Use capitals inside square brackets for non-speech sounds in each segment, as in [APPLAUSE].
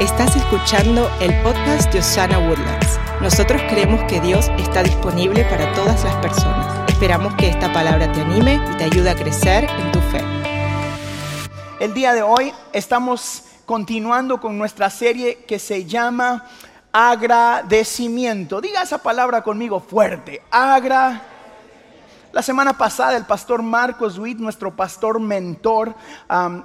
Estás escuchando el podcast de Osana Woodlands. Nosotros creemos que Dios está disponible para todas las personas. Esperamos que esta palabra te anime y te ayude a crecer en tu fe. El día de hoy estamos continuando con nuestra serie que se llama agradecimiento. Diga esa palabra conmigo fuerte. Agra. La semana pasada el pastor Marcos Witt, nuestro pastor mentor,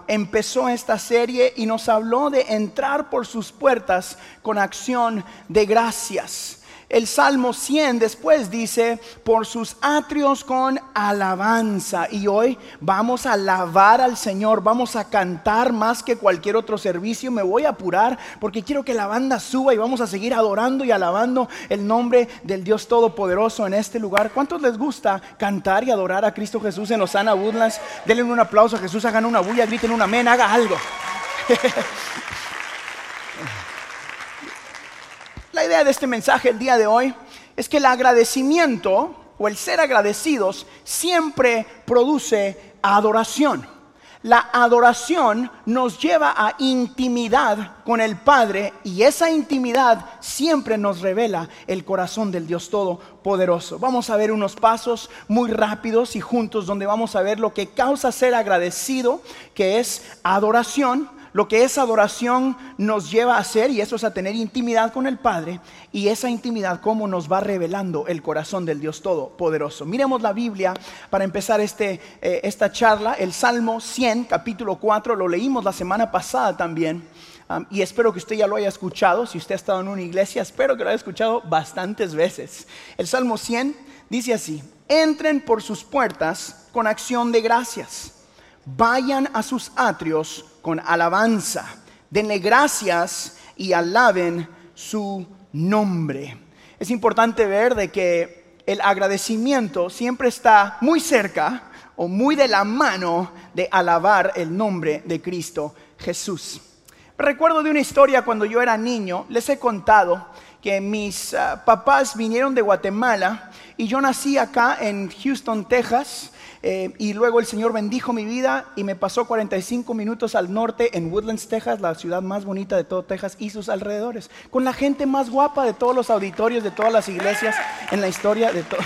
empezó esta serie y nos habló de entrar por sus puertas con acción de gracias. El Salmo 100 después dice, por sus atrios con alabanza. Y hoy vamos a alabar al Señor, vamos a cantar más que cualquier otro servicio. Me voy a apurar porque quiero que la banda suba y vamos a seguir adorando y alabando el nombre del Dios Todopoderoso en este lugar. ¿Cuántos les gusta cantar y adorar a Cristo Jesús en Osana Woodlands? Denle un aplauso a Jesús, hagan una bulla, griten un amén, haga algo. [LAUGHS] La idea de este mensaje el día de hoy es que el agradecimiento o el ser agradecidos siempre produce adoración. La adoración nos lleva a intimidad con el Padre y esa intimidad siempre nos revela el corazón del Dios Todopoderoso. Vamos a ver unos pasos muy rápidos y juntos donde vamos a ver lo que causa ser agradecido, que es adoración lo que esa adoración nos lleva a hacer, y eso es a tener intimidad con el Padre, y esa intimidad cómo nos va revelando el corazón del Dios Todopoderoso. Miremos la Biblia para empezar este, eh, esta charla, el Salmo 100, capítulo 4, lo leímos la semana pasada también. y espero que usted ya lo haya escuchado. Si usted ha estado en una iglesia, espero que lo haya escuchado bastantes veces. El Salmo 100 dice así: Entren por sus puertas con acción de gracias, vayan a sus atrios con alabanza. Denle gracias y alaben su nombre. Es importante ver de que el agradecimiento siempre está muy cerca o muy de la mano de alabar el nombre de Cristo Jesús. Recuerdo de una historia cuando yo era niño, les he contado que mis ah, papás vinieron de Guatemala y yo nací acá en Houston, Texas. Eh, y luego el Señor bendijo mi vida y me pasó 45 minutos al norte en Woodlands, Texas, la ciudad más bonita de todo Texas y sus alrededores, con la gente más guapa de todos los auditorios, de todas las iglesias en la historia de todo.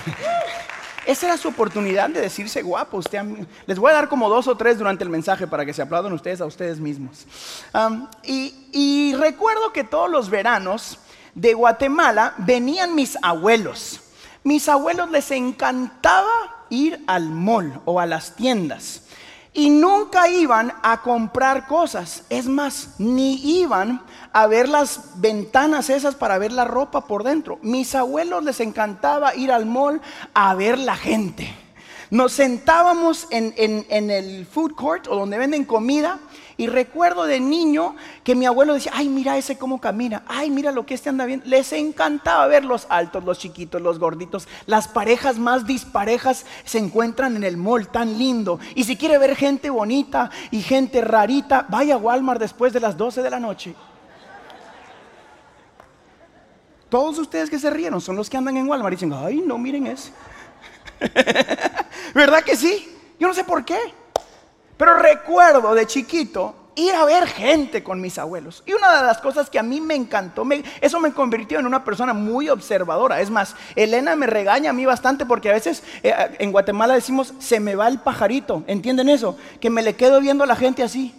[LAUGHS] Esa era su oportunidad de decirse guapo. Usted, les voy a dar como dos o tres durante el mensaje para que se aplaudan ustedes a ustedes mismos. y recuerdo que todos los veranos de Guatemala venían mis abuelos. Mis abuelos les encantaba ir al mall o a las tiendas. Y nunca iban a comprar cosas. Es más, ni iban a ver las ventanas esas para ver la ropa por dentro. Mis abuelos les encantaba ir al mall a ver la gente. Nos sentábamos en, en el food court o donde venden comida y recuerdo de niño que mi abuelo decía, ay, mira ese cómo camina, ay, mira lo que este anda bien. Les encantaba ver los altos, los chiquitos, los gorditos. Las parejas más disparejas se encuentran en el mall tan lindo. Y si quiere ver gente bonita y gente rarita, vaya a Walmart después de las 12 de la noche. Todos ustedes que se rieron son los que andan en Walmart y dicen, ay, no, miren eso. [LAUGHS] ¿Verdad que sí? Yo no sé por qué. Pero recuerdo de chiquito ir a ver gente con mis abuelos. Y una de las cosas que a mí me encantó, eso me convirtió en una persona muy observadora. Es más, Elena me regaña a mí bastante porque a veces eh, en Guatemala decimos, se me va el pajarito. ¿Entienden eso? Que me le quedo viendo a la gente así.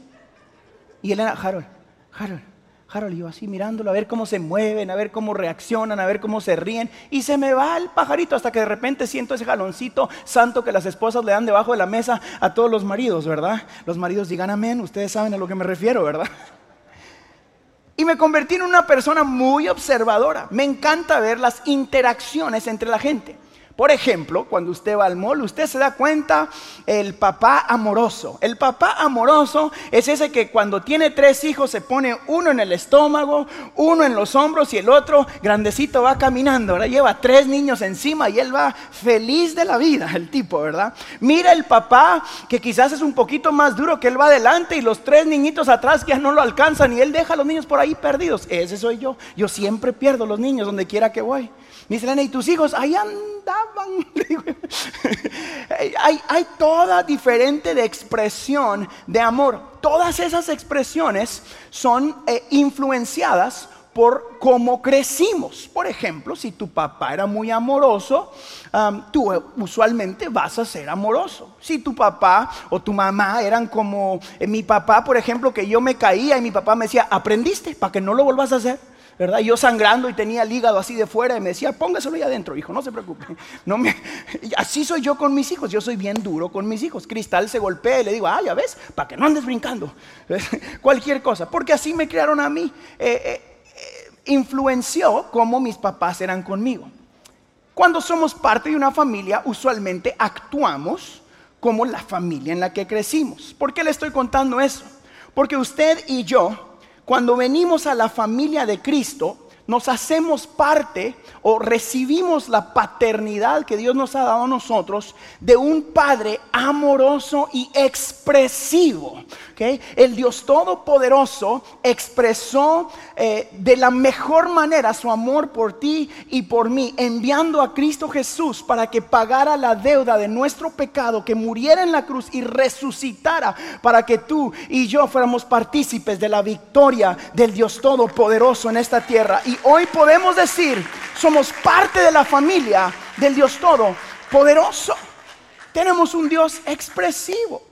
Y Elena, Harold, Harold, Harold, yo así mirándolo, a ver cómo se mueven, a ver cómo reaccionan, a ver cómo se ríen. Y se me va el pajarito hasta que de repente siento ese jaloncito santo que las esposas le dan debajo de la mesa a todos los maridos, ¿verdad? Los maridos digan amén, ustedes saben a lo que me refiero, ¿verdad? Y me convertí en una persona muy observadora. Me encanta ver las interacciones entre la gente. Por ejemplo, cuando usted va al mall, usted se da cuenta el papá amoroso. El papá amoroso es ese que cuando tiene tres hijos se pone uno en el estómago, uno en los hombros y el otro grandecito va caminando. Ahora lleva tres niños encima y él va feliz de la vida, [LAUGHS] el tipo, ¿verdad? Mira el papá que quizás es un poquito más duro que él va adelante y los tres niñitos atrás ya no lo alcanzan y él deja a los niños por ahí perdidos. Ese soy yo. Yo siempre pierdo los niños donde quiera que voy. Me dice ¿y tus hijos? Ahí andaban [LAUGHS] hay, toda diferente de expresión de amor. Todas esas expresiones son eh, influenciadas por cómo crecimos. Por ejemplo, si tu papá era muy amoroso, tú usualmente vas a ser amoroso. Si tu papá o tu mamá eran como eh, mi papá, por ejemplo, que yo me caía y mi papá me decía, aprendiste para que no lo vuelvas a hacer. ¿Verdad? Yo sangrando y tenía el hígado así de fuera y me decía, póngaselo ahí adentro, hijo, no se preocupe. [LAUGHS] No me... Así soy yo con mis hijos, yo soy bien duro con mis hijos. Cristal se golpea y le digo, ah, ya ves, para que no andes brincando. [LAUGHS] Cualquier cosa, porque así me crearon a mí. Eh, eh, influenció cómo mis papás eran conmigo. Cuando somos parte de una familia, usualmente actuamos como la familia en la que crecimos. ¿Por qué le estoy contando eso? Porque usted y yo, cuando venimos a la familia de Cristo, nos hacemos parte o recibimos la paternidad que Dios nos ha dado a nosotros de un Padre amoroso y expresivo. El Dios Todopoderoso expresó eh, de la mejor manera su amor por ti y por mí, enviando a Cristo Jesús para que pagara la deuda de nuestro pecado, que muriera en la cruz y resucitara para que tú y yo fuéramos partícipes de la victoria del Dios Todopoderoso en esta tierra. Y hoy podemos decir, somos parte de la familia del Dios Todopoderoso. Tenemos un Dios expresivo.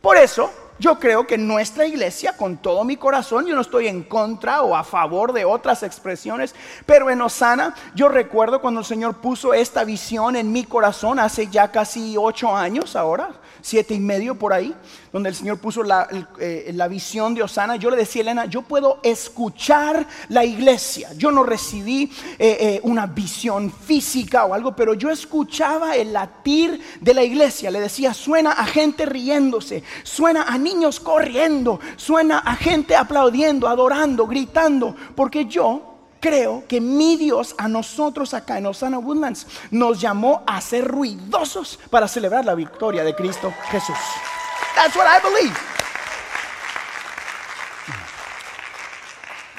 Por eso, yo creo que nuestra iglesia, con todo mi corazón, yo no estoy en contra o a favor de otras expresiones, pero en Osana, yo recuerdo cuando el Señor puso esta visión en mi corazón hace ya casi ocho años ahora, siete y medio por ahí, donde el Señor puso la, eh, visión de Osana, yo le decía Elena, yo puedo escuchar la iglesia. Yo no recibí eh, eh, una visión física o algo, pero yo escuchaba el latir de la iglesia. Le decía, suena a gente riéndose, suena a niños corriendo, suena a gente aplaudiendo, adorando, gritando, porque yo creo que mi Dios a nosotros acá en Osana Woodlands nos llamó a ser ruidosos para celebrar la victoria de Cristo Jesús. That's what I believe.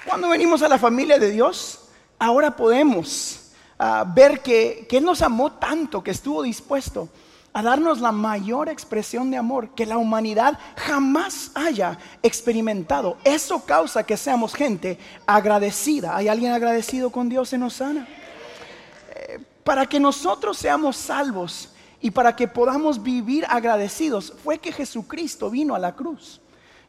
Cuando venimos a la familia de Dios, ahora podemos ah, ver que, que Él nos amó tanto que estuvo dispuesto a darnos la mayor expresión de amor que la humanidad jamás haya experimentado. Eso causa que seamos gente agradecida. ¿Hay alguien agradecido con Dios en Osana? Eh, para que nosotros seamos salvos y para que podamos vivir agradecidos, fue que Jesucristo vino a la cruz.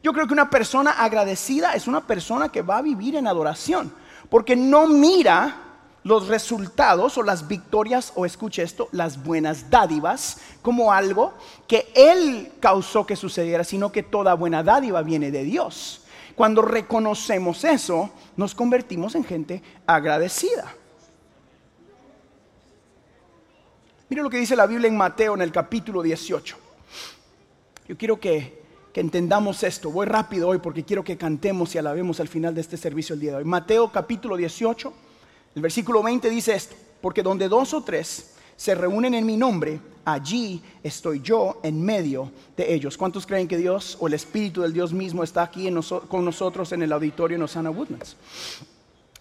Yo creo que una persona agradecida es una persona que va a vivir en adoración, porque no mira los resultados o las victorias, o escuche esto, las buenas dádivas, como algo que Él causó que sucediera, sino que toda buena dádiva viene de Dios. Cuando reconocemos eso, nos convertimos en gente agradecida. Mira lo que dice la Biblia en Mateo en el capítulo 18. Yo quiero que, que, entendamos esto. Voy rápido hoy porque quiero que cantemos y alabemos al final de este servicio el día de hoy. Mateo capítulo 18 el versículo 20 dice esto, porque donde dos o tres se reúnen en mi nombre, allí estoy yo en medio de ellos. ¿Cuántos creen que Dios o el Espíritu del Dios mismo está aquí con nosotros en el auditorio en Osana Woodlands?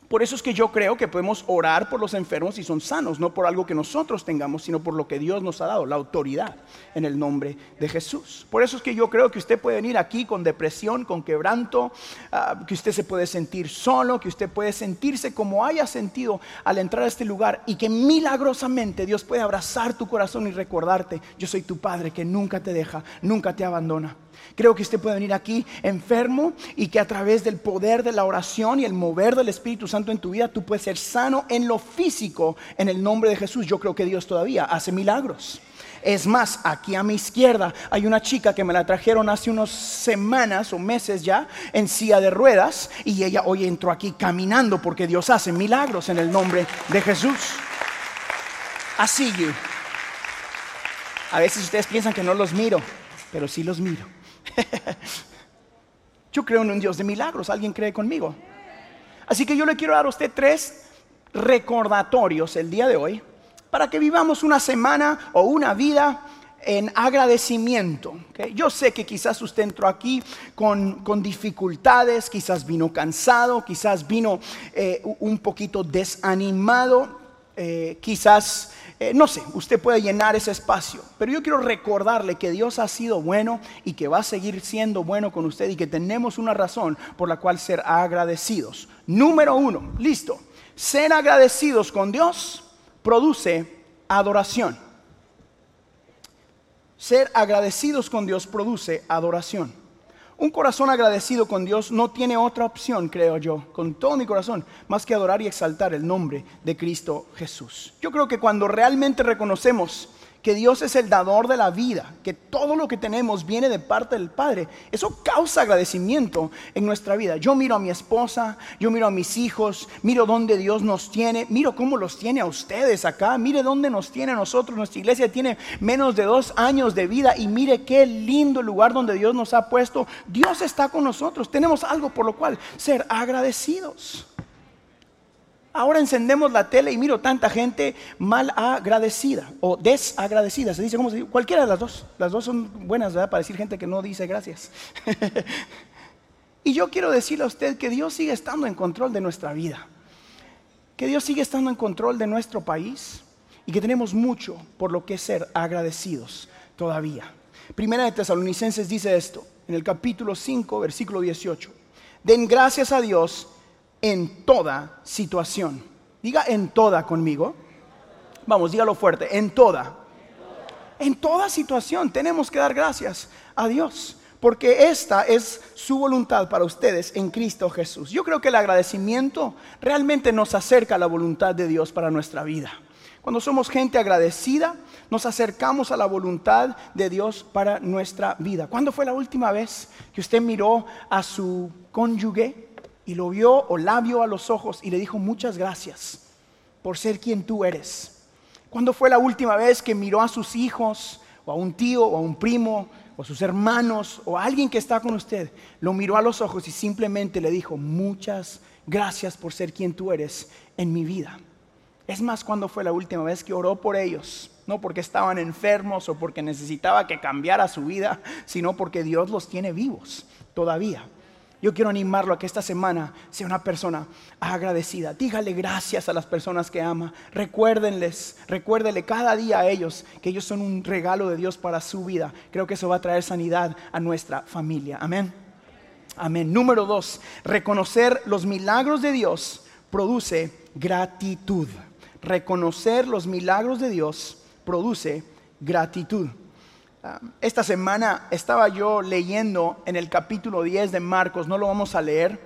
Por eso es que yo creo que podemos orar por los enfermos y son sanos, no por algo que nosotros tengamos, sino por lo que Dios nos ha dado, la autoridad en el nombre de Jesús. Por eso es que yo creo que usted puede venir aquí con depresión, con quebranto, ah, que usted se puede sentir solo, que usted puede sentirse como haya sentido al entrar a este lugar y que milagrosamente Dios puede abrazar tu corazón y recordarte, yo soy tu Padre que nunca te deja, nunca te abandona. Creo que usted puede venir aquí enfermo y que a través del poder de la oración y el mover del Espíritu Santo en tu vida, tú puedes ser sano en lo físico en el nombre de Jesús. Yo creo que Dios todavía hace milagros. Es más, aquí a mi izquierda hay una chica que me la trajeron hace unas semanas o meses ya en silla de ruedas y ella hoy entró aquí caminando porque Dios hace milagros en el nombre de Jesús. Así. A veces ustedes piensan que no los miro, pero sí los miro. [LAUGHS] yo creo en un Dios de milagros. ¿Alguien cree conmigo? Así que yo le quiero dar a usted tres recordatorios el día de hoy para que vivamos una semana o una vida en agradecimiento. Yo sé que quizás usted entró aquí con, dificultades, quizás vino cansado, quizás vino eh, un poquito desanimado, eh, quizás eh, no sé, usted puede llenar ese espacio, pero yo quiero recordarle que Dios ha sido bueno y que va a seguir siendo bueno con usted y que tenemos una razón por la cual ser agradecidos. Número uno, listo. Ser agradecidos con Dios produce adoración. Ser agradecidos con Dios produce adoración. Un corazón agradecido con Dios no tiene otra opción, creo yo, con todo mi corazón, más que adorar y exaltar el nombre de Cristo Jesús. Yo creo que cuando realmente reconocemos que Dios es el dador de la vida, que todo lo que tenemos viene de parte del Padre. Eso causa agradecimiento en nuestra vida. Yo miro a mi esposa, yo miro a mis hijos, miro dónde Dios nos tiene, miro cómo los tiene a ustedes acá, mire dónde nos tiene a nosotros. Nuestra iglesia tiene menos de dos años de vida y mire qué lindo lugar donde Dios nos ha puesto. Dios está con nosotros, tenemos algo por lo cual ser agradecidos. Ahora encendemos la tele y miro tanta gente mal agradecida o desagradecida. Se dice, ¿cómo se dice? Cualquiera de las dos. Las dos son buenas, ¿verdad? Para decir gente que no dice gracias. [LAUGHS] y yo quiero decirle a usted que Dios sigue estando en control de nuestra vida. Que Dios sigue estando en control de nuestro país y que tenemos mucho por lo que ser agradecidos todavía. Primera de Tesalonicenses dice esto, en el capítulo 5, versículo 18. Den gracias a Dios en toda situación. Diga en toda conmigo. Vamos, dígalo fuerte, en toda. En toda situación tenemos que dar gracias a Dios, porque esta es su voluntad para ustedes en Cristo Jesús. Yo creo que el agradecimiento realmente nos acerca a la voluntad de Dios para nuestra vida. Cuando somos gente agradecida, nos acercamos a la voluntad de Dios para nuestra vida. ¿Cuándo fue la última vez que usted miró a su cónyuge y lo vio o la vio a los ojos y le dijo muchas gracias por ser quien tú eres. ¿Cuándo fue la última vez que miró a sus hijos o a un tío o a un primo o a sus hermanos o a alguien que está con usted? Lo miró a los ojos y simplemente le dijo muchas gracias por ser quien tú eres en mi vida. Es más, ¿cuándo fue la última vez que oró por ellos? No porque estaban enfermos o porque necesitaba que cambiara su vida, sino porque Dios los tiene vivos todavía. Yo quiero animarlo a que esta semana sea una persona agradecida. Dígale gracias a las personas que ama. Recuérdenles, recuérdele cada día a ellos que ellos son un regalo de Dios para su vida. Creo que eso va a traer sanidad a nuestra familia. Amén. Amén. Número dos, reconocer los milagros de Dios produce gratitud. Reconocer los milagros de Dios produce gratitud. Esta semana estaba yo leyendo en el capítulo 10 de Marcos, no lo vamos a leer,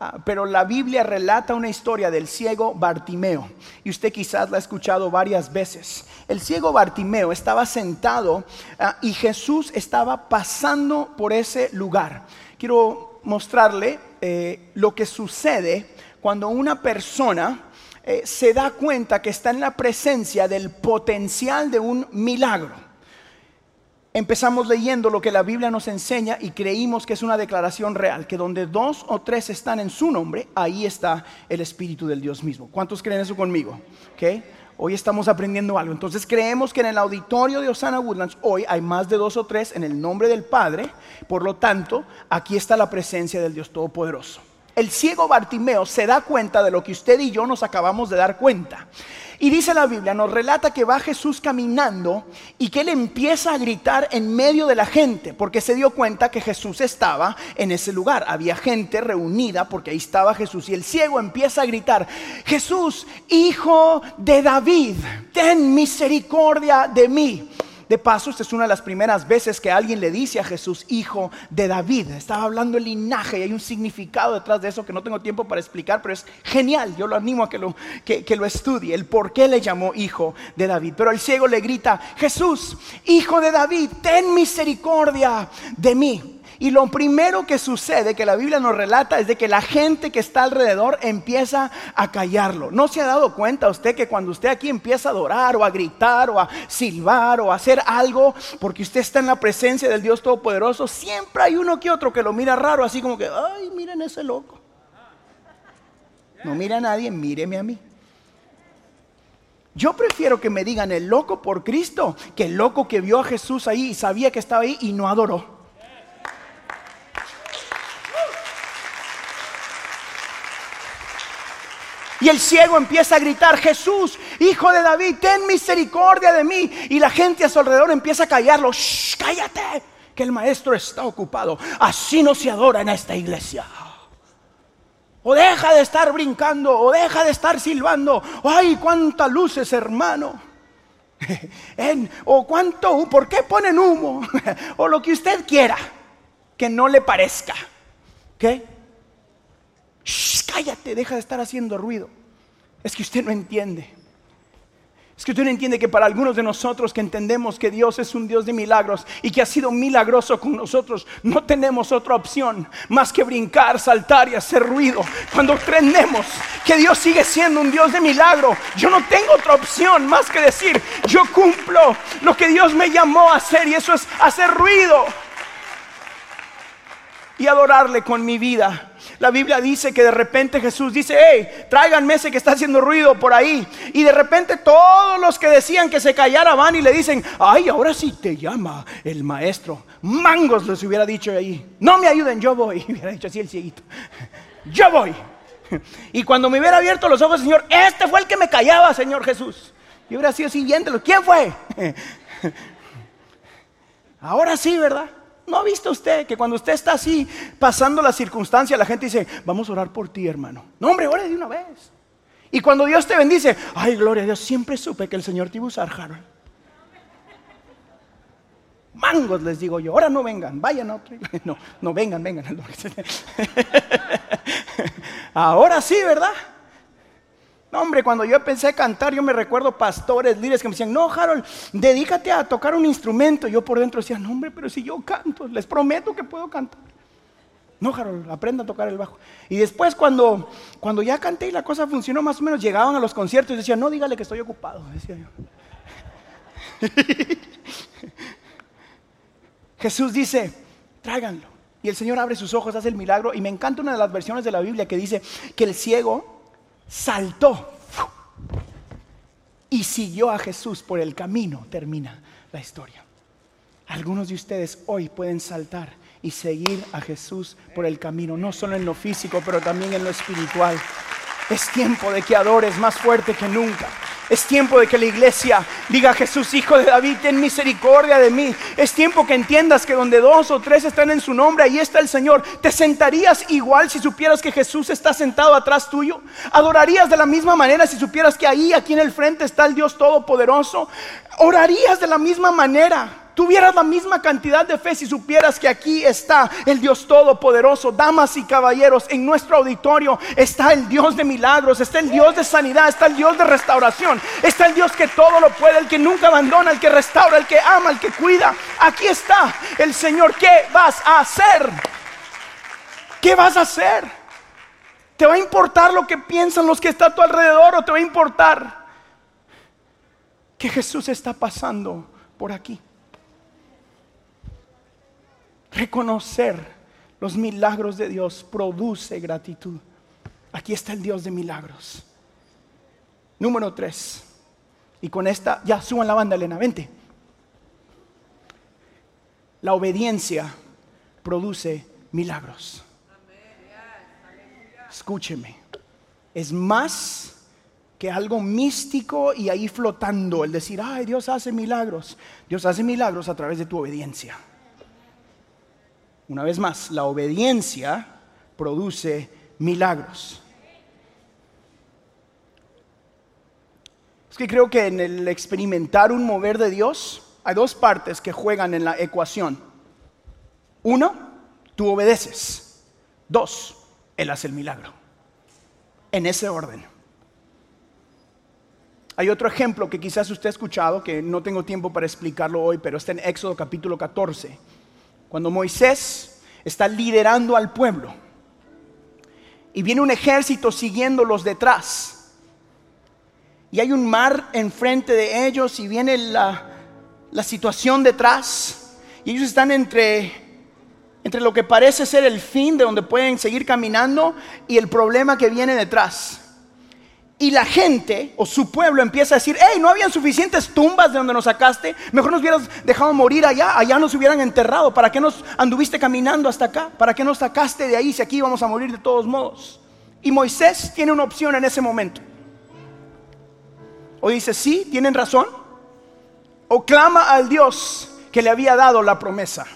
ah, pero la Biblia relata una historia del ciego Bartimeo, y usted quizás la ha escuchado varias veces. El ciego Bartimeo estaba sentado ah, y Jesús estaba pasando por ese lugar. Quiero mostrarle eh, lo que sucede cuando una persona eh, se da cuenta que está en la presencia del potencial de un milagro empezamos leyendo lo que la Biblia nos enseña y creímos que es una declaración real, que donde dos o tres están en su nombre, ahí está el Espíritu del Dios mismo. ¿Cuántos creen eso conmigo? ¿Okay? Hoy estamos aprendiendo algo. Entonces creemos que en el auditorio de Osana Woodlands hoy hay más de dos o tres en el nombre del Padre. Por lo tanto, aquí está la presencia del Dios Todopoderoso. El ciego Bartimeo se da cuenta de lo que usted y yo nos acabamos de dar cuenta. Y dice la Biblia, nos relata que va Jesús caminando y que él empieza a gritar en medio de la gente, porque se dio cuenta que Jesús estaba en ese lugar. Había gente reunida porque ahí estaba Jesús. Y el ciego empieza a gritar, Jesús, hijo de David, ten misericordia de mí. De paso, esta es una de las primeras veces que alguien le dice a Jesús, hijo de David. Estaba hablando el linaje y hay un significado detrás de eso que no tengo tiempo para explicar, pero es genial. Yo lo animo a que lo, que, que lo estudie, el por qué le llamó hijo de David. Pero el ciego le grita, Jesús, hijo de David, ten misericordia de mí. Y lo primero que sucede, que la Biblia nos relata, es de que la gente que está alrededor empieza a callarlo. ¿No se ha dado cuenta usted que cuando usted aquí empieza a adorar o a gritar o a silbar o a hacer algo, porque usted está en la presencia del Dios Todopoderoso, siempre hay uno que otro que lo mira raro, así como que, ay, miren ese loco. No mira a nadie, míreme a mí. Yo prefiero que me digan el loco por Cristo que el loco que vio a Jesús ahí y sabía que estaba ahí y no adoró. Y el ciego empieza a gritar, Jesús, hijo de David, ten misericordia de mí. Y la gente a su alrededor empieza a callarlo, cállate, que el maestro está ocupado. Así no se adora en esta iglesia. O deja de estar brincando, o deja de estar silbando. Ay, cuántas luces, hermano. [LAUGHS] o cuánto, ¿por qué ponen humo? [LAUGHS] o lo que usted quiera, que no le parezca. ¿Qué? Cállate, deja de estar haciendo ruido. Es que usted no entiende. Es que usted no entiende que para algunos de nosotros que entendemos que Dios es un Dios de milagros y que ha sido milagroso con nosotros, no tenemos otra opción más que brincar, saltar y hacer ruido. Cuando entendemos que Dios sigue siendo un Dios de milagro, yo no tengo otra opción más que decir, yo cumplo lo que Dios me llamó a hacer y eso es hacer ruido y adorarle con mi vida. La Biblia dice que de repente Jesús dice, hey, tráiganme ese que está haciendo ruido por ahí. Y de repente todos los que decían que se callara van y le dicen, ay, ahora sí te llama el maestro. Mangos les hubiera dicho ahí, no me ayuden, yo voy. [LAUGHS] Y hubiera dicho así el cieguito, [LAUGHS] yo voy. [LAUGHS] Y cuando me hubiera abierto los ojos, Señor, este fue el que me callaba, Señor Jesús. Y hubiera sido siguiente, ¿quién fue? Ahora sí, ¿verdad? ¿No ha visto usted que cuando usted está así pasando la circunstancia, la gente dice, vamos a orar por ti, hermano? No, hombre, ore de una vez. Y cuando Dios te bendice, ay, gloria a Dios, siempre supe que el Señor te iba a usar, Harold. Mangos les digo yo, ahora no vengan, vayan a otro. [LAUGHS] No, no vengan, vengan. [LAUGHS] Ahora sí, ¿verdad? No, hombre, cuando yo empecé a cantar, yo me recuerdo pastores, líderes que me decían, no, Harold, dedícate a tocar un instrumento. Yo por dentro decía, no, hombre, pero si yo canto, les prometo que puedo cantar. No, Harold, aprenda a tocar el bajo. Y después cuando, cuando ya canté y la cosa funcionó más o menos, llegaban a los conciertos y decían, no, dígale que estoy ocupado, decía yo. [LAUGHS] Jesús dice, tráiganlo. Y el Señor abre sus ojos, hace el milagro. Y me encanta una de las versiones de la Biblia que dice que el ciego saltó y siguió a Jesús por el camino, termina la historia. Algunos de ustedes hoy pueden saltar y seguir a Jesús por el camino, no solo en lo físico, pero también en lo espiritual. Es tiempo de que adores más fuerte que nunca. Es tiempo de que la iglesia diga, Jesús, hijo de David, ten misericordia de mí. Es tiempo que entiendas que donde dos o tres están en su nombre, ahí está el Señor. ¿Te sentarías igual si supieras que Jesús está sentado atrás tuyo? ¿Adorarías de la misma manera si supieras que ahí, aquí en el frente, está el Dios Todopoderoso? ¿Orarías de la misma manera? Tuvieras la misma cantidad de fe si supieras que aquí está el Dios Todopoderoso. Damas y caballeros, en nuestro auditorio está el Dios de milagros, está el Dios de sanidad, está el Dios de restauración, está el Dios que todo lo puede, el que nunca abandona, el que restaura, el que ama, el que cuida. Aquí está el Señor. ¿Qué vas a hacer? ¿Qué vas a hacer? ¿Te va a importar lo que piensan los que están a tu alrededor o te va a importar que Jesús está pasando por aquí? Reconocer los milagros de Dios produce gratitud. Aquí está el Dios de milagros. Número tres. Y con esta, ya suban la banda, Elena, vente. La obediencia produce milagros. Escúcheme. Es más que algo místico y ahí flotando, el decir, ay, Dios hace milagros. Dios hace milagros a través de tu obediencia. Una vez más, la obediencia produce milagros. Es que creo que en el experimentar un mover de Dios hay dos partes que juegan en la ecuación. Uno, tú obedeces. Dos, Él hace el milagro. En ese orden. Hay otro ejemplo que quizás usted ha escuchado, que no tengo tiempo para explicarlo hoy, pero está en Éxodo capítulo 14 cuando Moisés está liderando al pueblo y viene un ejército siguiéndolos detrás. Y hay un mar enfrente de ellos y viene la, la situación detrás. Y ellos están entre, entre lo que parece ser el fin de donde pueden seguir caminando y el problema que viene detrás y la gente o su pueblo empieza a decir, hey, no habían suficientes tumbas de donde nos sacaste, mejor nos hubieras dejado morir allá, allá nos hubieran enterrado, ¿para qué nos anduviste caminando hasta acá? ¿Para qué nos sacaste de ahí si aquí íbamos a morir de todos modos? Y Moisés tiene una opción en ese momento. O dice, sí, tienen razón. O clama al Dios que le había dado la promesa.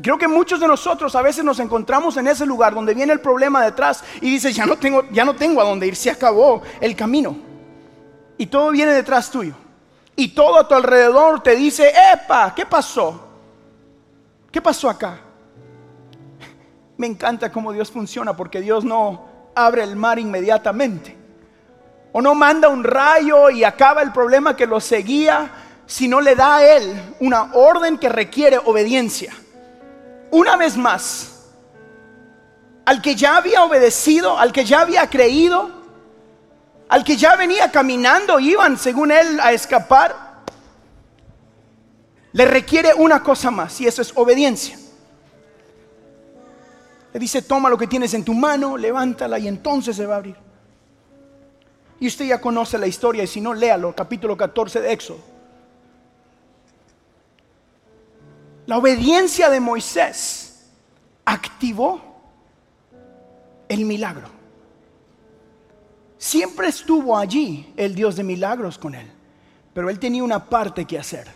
Creo que muchos de nosotros a veces nos encontramos en ese lugar donde viene el problema detrás y dices, ya no tengo, ya no tengo a dónde ir, se acabó el camino. Y todo viene detrás tuyo. Y todo a tu alrededor te dice, epa, ¿qué pasó? ¿Qué pasó acá? [LAUGHS] Me encanta cómo Dios funciona porque Dios no abre el mar inmediatamente. O no manda un rayo y acaba el problema que lo seguía, sino le da a él una orden que requiere obediencia. Una vez más, al que ya había obedecido, al que ya había creído, al que ya venía caminando, iban según él a escapar, le requiere una cosa más y eso es obediencia. Le dice, toma lo que tienes en tu mano, levántala y entonces se va a abrir. Y usted ya conoce la historia y si no, léalo, capítulo 14 de Éxodo. La obediencia de Moisés activó el milagro. Siempre estuvo allí el Dios de milagros con él, pero él tenía una parte que hacer.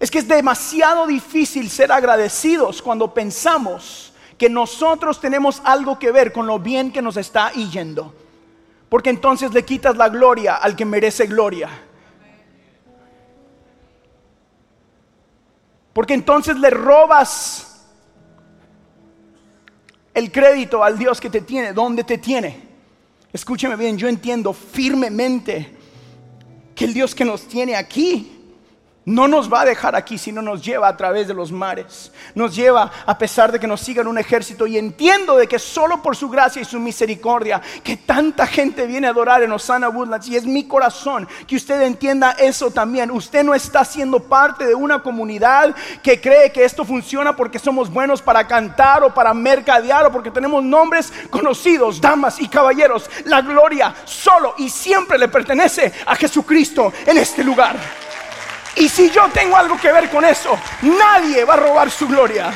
Es que es demasiado difícil ser agradecidos cuando pensamos que nosotros tenemos algo que ver con lo bien que nos está yendo. Porque entonces le quitas la gloria al que merece gloria. Porque entonces le robas el crédito al Dios que te tiene, donde te tiene. Escúcheme bien, yo entiendo firmemente que el Dios que nos tiene aquí no nos va a dejar aquí, sino nos lleva a través de los mares. Nos lleva a pesar de que nos sigan un ejército. Y entiendo de que solo por su gracia y su misericordia, que tanta gente viene a adorar en Osana Woodlands. Y es mi corazón que usted entienda eso también. Usted no está siendo parte de una comunidad que cree que esto funciona porque somos buenos para cantar o para mercadear o porque tenemos nombres conocidos, damas y caballeros. La gloria solo y siempre le pertenece a Jesucristo en este lugar. Y si yo tengo algo que ver con eso, nadie va a robar su gloria.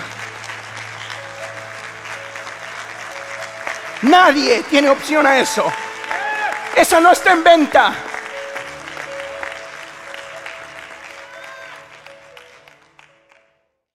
Nadie tiene opción a eso. Eso no está en venta.